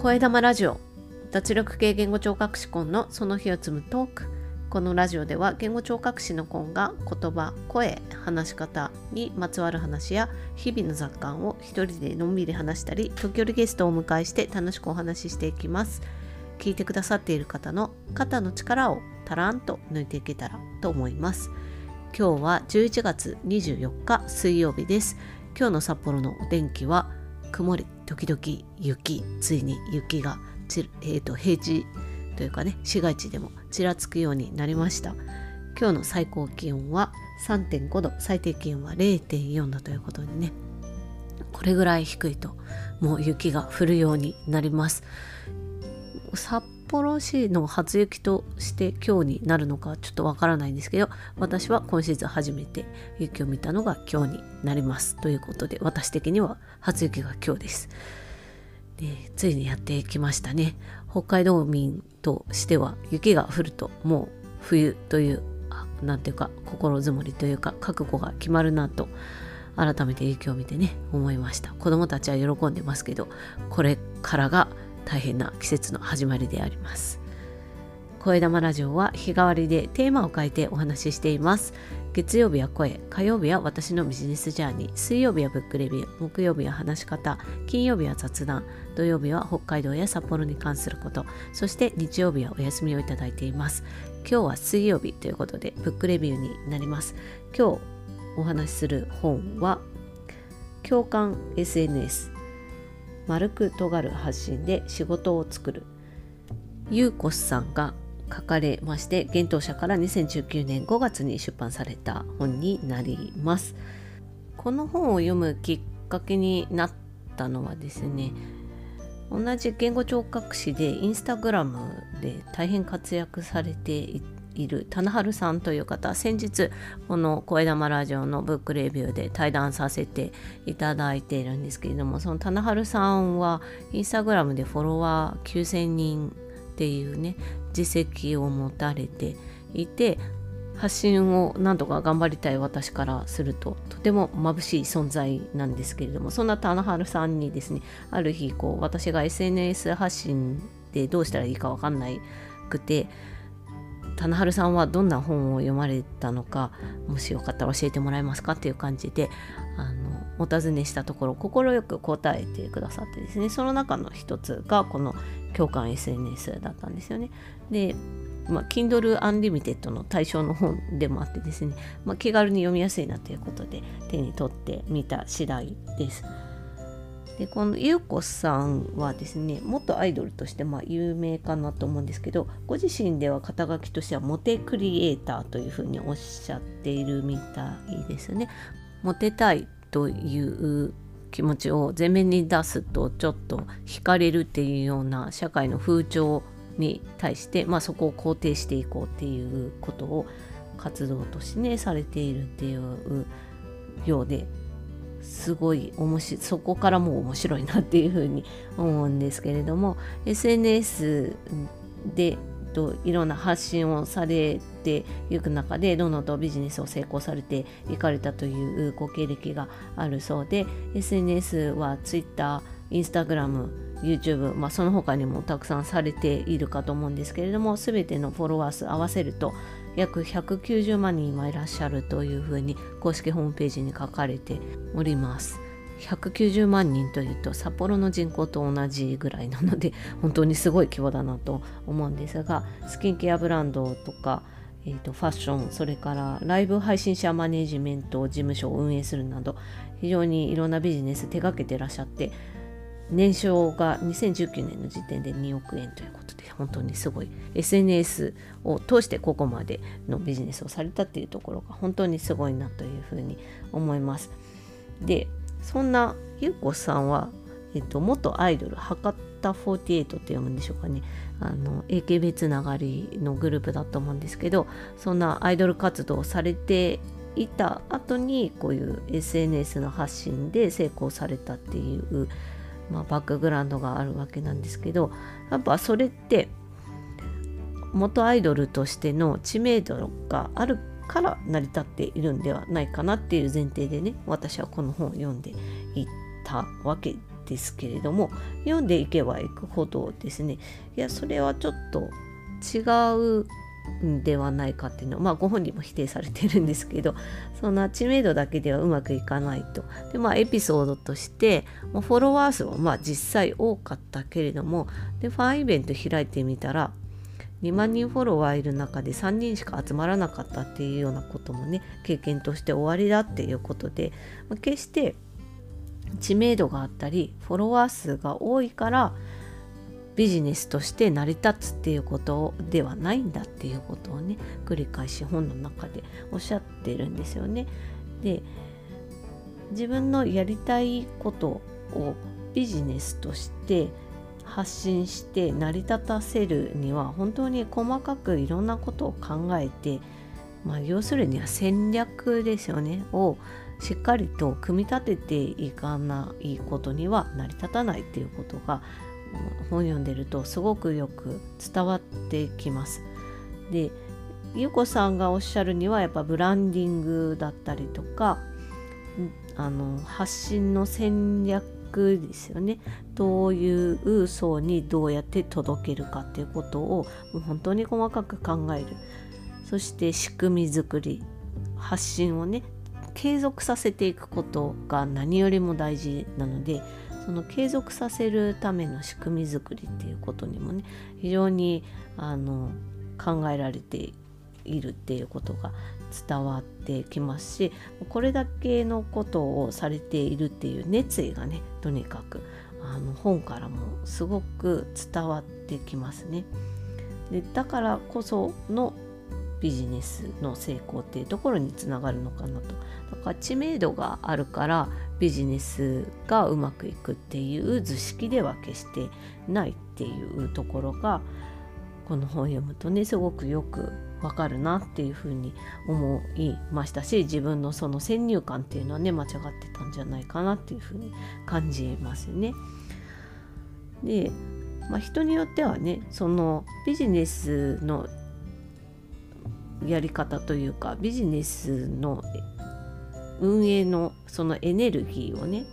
声玉ラジオ。脱力系言語聴覚士コンのその日を積むトーク。このラジオでは言語聴覚士のコンが言葉声話し方にまつわる話や日々の雑感を一人でのんびり話したり時折ゲストをお迎えして楽しくお話ししていきます。聞いてくださっている方の肩の力をたらんと抜いていけたらと思います。今日は11月24日水曜日です。今日の札幌のお天気は曇り。時々雪ついに雪がち、えーと、平地というかね市街地でもちらつくようになりました。今日の最高気温は3.5度最低気温は0.4度ということでねこれぐらい低いともう雪が降るようになります。札幌市の初雪として今日になるのかちょっとわからないんですけど私は今シーズン初めて雪を見たのが今日になります。ということで私的には初雪が今日です。でついにやってきましたね。北海道民としては雪が降るともう冬という何ていうか心づもりというか覚悟が決まるなと改めて雪を見てね思いました。子供たちは喜んでますけどこれからが大変な季節の始まりであります。声玉ラジオは日替わりでテーマを変えてお話ししています。月曜日は声、火曜日は私のビジネスジャーニー、水曜日はブックレビュー、木曜日は話し方、金曜日は雑談、土曜日は北海道や札幌に関すること、そして日曜日はお休みをいただいています。今日は水曜日ということでブックレビューになります。今日お話しする本は共感 SNS 丸く尖る発信で仕事を作る。ゆうこさんが書かれまして幻冬舎から2019年5月に出版された本になります。この本を読むきっかけになったのはですね同じ言語聴覚士でインスタグラムで大変活躍されていいる棚春さんという方先日この声玉ラジオのブックレビューで対談させていただいているんですけれどもその棚春さんはインスタグラムでフォロワー9000人っていうね実績を持たれていて発信を何とか頑張りたい私からするととても眩しい存在なんですけれどもそんな棚春さんにですねある日こう私が SNS 発信でどうしたらいいか分かんないくて棚春さんはどんな本を読まれたのかもしよかったら教えてもらえますかっていう感じであのお尋ねしたところ快く答えてくださってですねその中の一つがこの共感 SNS だったんですよね。でまあ、Kindle Unlimited の対象の本でもあってですね、まあ、気軽に読みやすいなということで手に取ってみた次第です。でこの優子さんはですね元アイドルとしてま有名かなと思うんですけどご自身では肩書きとしてはモテクリエイターというふうにおっしゃっているみたいですね。モテたいという気持ちを前面に出すとちょっと惹かれるっていうような社会の風潮に対して、まあ、そこを肯定していこうっていうことを活動としてねされているっていうようですごい面白いそこからもう面白いなっていうふうに思うんですけれども SNS でといろんな発信をされていく中でどんどんとビジネスを成功されていかれたというご経歴があるそうで SNS は Twitter、Instagram、YouTube、まあ、その他にもたくさんされているかと思うんですけれども全てのフォロワー数合わせると約190万人今いらっしゃるというふうに公式ホームページに書かれております。190万人というと札幌の人口と同じぐらいなので 本当にすごい規模だなと思うんですがスキンケアブランドとか、えーと、ファッションそれからライブ配信者マネジメント事務所を運営するなど非常にいろんなビジネス手掛けてらっしゃって年商が2019年の時点で2億円ということで本当にすごい SNS を通してここまでのビジネスをされたっていうところが本当にすごいなというふうに思います。でそんなゆうこさんは、えっと、元アイドル博多48って読むんでしょうかねあの AKB つながりのグループだと思うんですけどそんなアイドル活動をされていた後にこういう SNS の発信で成功されたっていうまあ、バックグラウンドがあるわけなんですけどやっぱそれって元アイドルとしての知名度があるから成り立っているんではないかなっていう前提でね私はこの本を読んでいったわけですけれども読んでいけばいくほどですね。いやそれはちょっと違うではないかっていうのはまあご本人も否定されてるんですけど そんな知名度だけではうまくいかないと。でまあエピソードとしてフォロワー数はまあ実際多かったけれどもでファンイベント開いてみたら2万人フォロワーいる中で3人しか集まらなかったっていうようなこともね経験として終わりだっていうことで、ま、決して知名度があったりフォロワー数が多いからビジネスとして成り立つっていうことではないんだっていうことをね繰り返し本の中でおっしゃってるんですよね。で自分のやりたいことをビジネスとして発信して成り立たせるには本当に細かくいろんなことを考えて、まあ、要するには戦略ですよねをしっかりと組み立てていかないことには成り立たないっていうことが本読んでるとすごくよく伝わってきます。でゆうこさんがおっしゃるにはやっぱブランディングだったりとかあの発信の戦略ですよねどういう層にどうやって届けるかっていうことをもう本当に細かく考えるそして仕組み作り発信をね継続させていくことが何よりも大事なのでその継続させるための仕組み作りっていうことにもね非常にあの考えられているっていうことが伝わってきますしこれだけのことをされているっていう熱意がねとにかくあの本からもすごく伝わってきますね。でだからこそのビジネスの成功っていうところにつながるのかなと。だから知名度があるからビジネスがうまくいくっていう図式では決してないっていうところがこの本を読むとねすごくよくわかるなっていうふうに思いましたし自分のその先入観っていうのはね間違ってたんじゃないかなっていうふうに感じますね。で、まあ、人によってはねそのビジネスのやり方というかビジネスの運営のそのエネルギーをね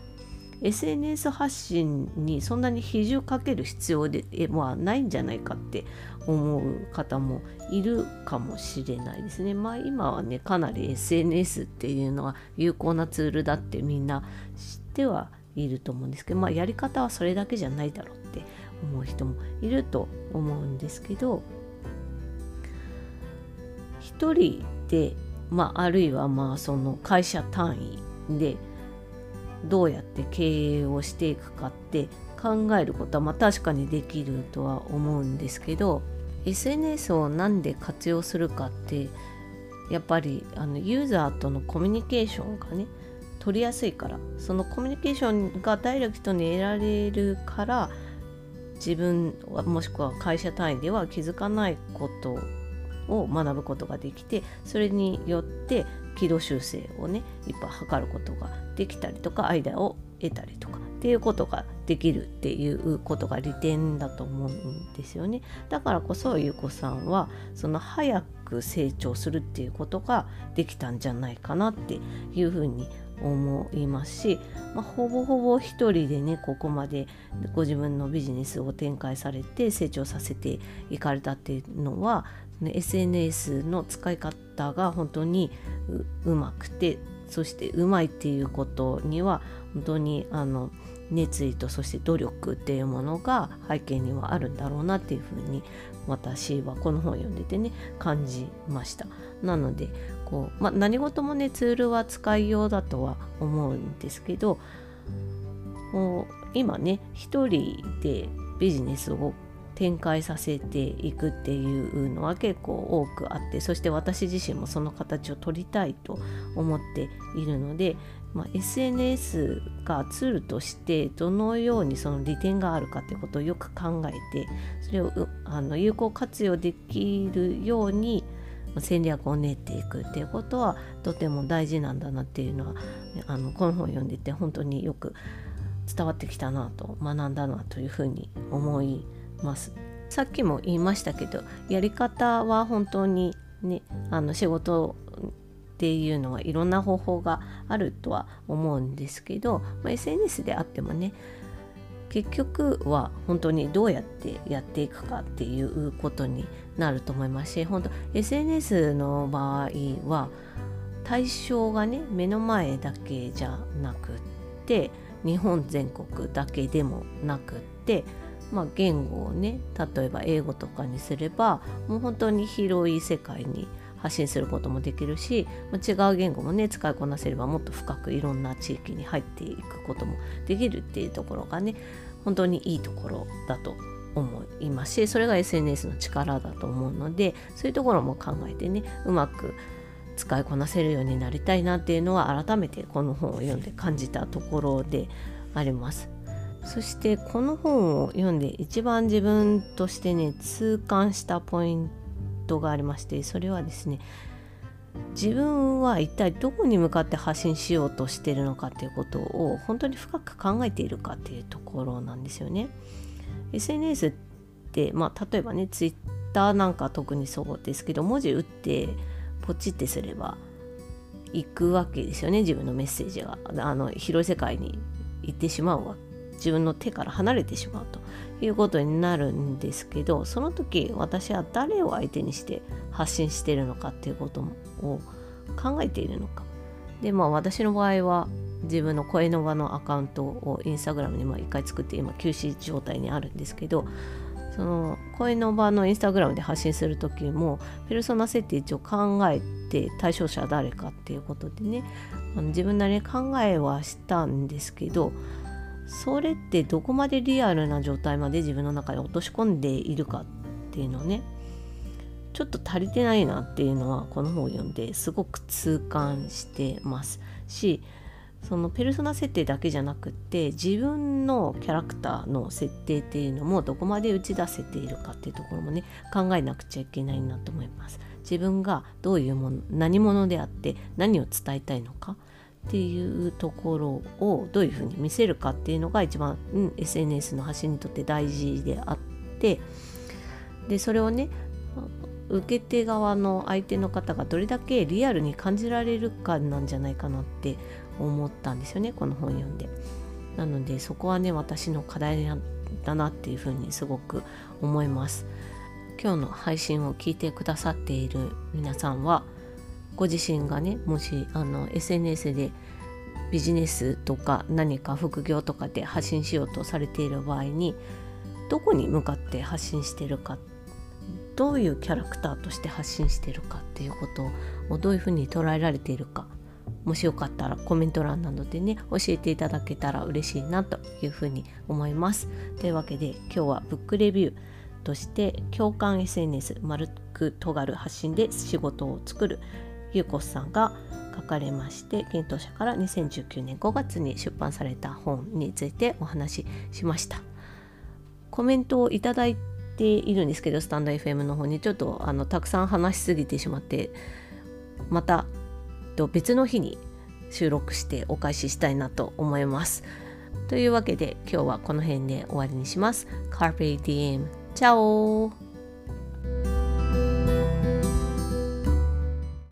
SNS 発信にそんなに比重かける必要ではないんじゃないかって思う方もいるかもしれないですね。まあ今はねかなり SNS っていうのは有効なツールだってみんな知ってはいると思うんですけど、まあ、やり方はそれだけじゃないだろうって思う人もいると思うんですけど一人で、まあ、あるいはまあその会社単位でどうやって経営をしていくかって考えることはまあ確かにできるとは思うんですけど SNS を何で活用するかってやっぱりあのユーザーとのコミュニケーションがね取りやすいからそのコミュニケーションがダイレクトに得られるから自分もしくは会社単位では気づかないことを学ぶことができてそれによって軌道修正をねいっぱい測ることができたりとかアイデアを得たりとかっていうことができるっていうことが利点だと思うんですよね。だからこそゆうこさんはその早く成長するっていうことができたんじゃないかなっていうふうに思いますし、まあ、ほぼほぼ一人でねここまでご自分のビジネスを展開されて成長させていかれたっていうのは SNS の使い方が本当にうまくてそしてうまいっていうことには本当にあの熱意とそして努力っていうものが背景にはあるんだろうなっていうふうに私はこの本を読んでてね感じました。なのでこう、まあ、何事もねツールは使いようだとは思うんですけど今ね一人でビジネスを展開させていくっていうのは結構多くあってそして私自身もその形を取りたいと思っているので、まあ、SNS がツールとしてどのようにその利点があるかってことをよく考えてそれをあの有効活用できるように戦略を練っていくっていうことはとても大事なんだなっていうのはあのこの本を読んでて本当によく伝わってきたなと学んだなというふうに思いますます。さっきも言いましたけどやり方は本当にねあの仕事っていうのはいろんな方法があるとは思うんですけど、まあ、SNS であってもね結局は本当にどうやってやっていくかっていうことになると思いますし本当 SNS の場合は対象がね目の前だけじゃなくって日本全国だけでもなくってまあ、言語をね例えば英語とかにすればもう本当に広い世界に発信することもできるし、ま、違う言語もね使いこなせればもっと深くいろんな地域に入っていくこともできるっていうところがね本当にいいところだと思いますしそれが SNS の力だと思うのでそういうところも考えてねうまく使いこなせるようになりたいなっていうのは改めてこの本を読んで感じたところであります。そしてこの本を読んで一番自分としてね痛感したポイントがありましてそれはですね自分は一体どこに向かって発信しようとしてるのかっていうことを本当に深く考えているかっていうところなんですよね。SNS って、まあ、例えばね Twitter なんか特にそうですけど文字打ってポチってすれば行くわけですよね自分のメッセージがあの広い世界に行ってしまうわ自分の手から離れてしまうということになるんですけどその時私は誰を相手にして発信しているのかっていうことを考えているのか。でまあ私の場合は自分の声の場のアカウントをインスタグラムに1回作って今休止状態にあるんですけどその声の場のインスタグラムで発信する時もペルソナ設定一応考えて対象者は誰かっていうことでね自分なりに考えはしたんですけどそれってどこまでリアルな状態まで自分の中に落とし込んでいるかっていうのねちょっと足りてないなっていうのはこの本を読んですごく痛感してます。しそのペルソナ設定だけじゃなくって自分のキャラクターの設定っていうのもどこまで打ち出せているかっていうところもね考えなくちゃいけないなと思います。自分がどういうもの何者であって何を伝えたいのかっていうところをどういうふうに見せるかっていうのが一番、うん、SNS の発信にとって大事であってでそれをね受け手側の相手の方がどれだけリアルに感じられるかなんじゃないかなって思ったんですよねこの本読んで。なのでそこはね私の課題だなっていうふうにすごく思います。今日の配信を聞いてくださっている皆さんはご自身がねもしあの SNS でビジネスとか何か副業とかで発信しようとされている場合にどこに向かって発信してるかどういうキャラクターとして発信してるかっていうことをどういうふうに捉えられているかもしよかったらコメント欄などでね教えていただけたら嬉しいなというふうに思います。というわけで今日はブックレビューとして共感 SNS 丸く尖る発信で仕事を作る。ゆうこさんが書かれまして検討者から2019年5月に出版された本についてお話ししました。コメントをいただいているんですけどスタンド FM の方にちょっとあのたくさん話しすぎてしまってまた別の日に収録してお返ししたいなと思います。というわけで今日はこの辺で終わりにします。Carpe Diem チャオ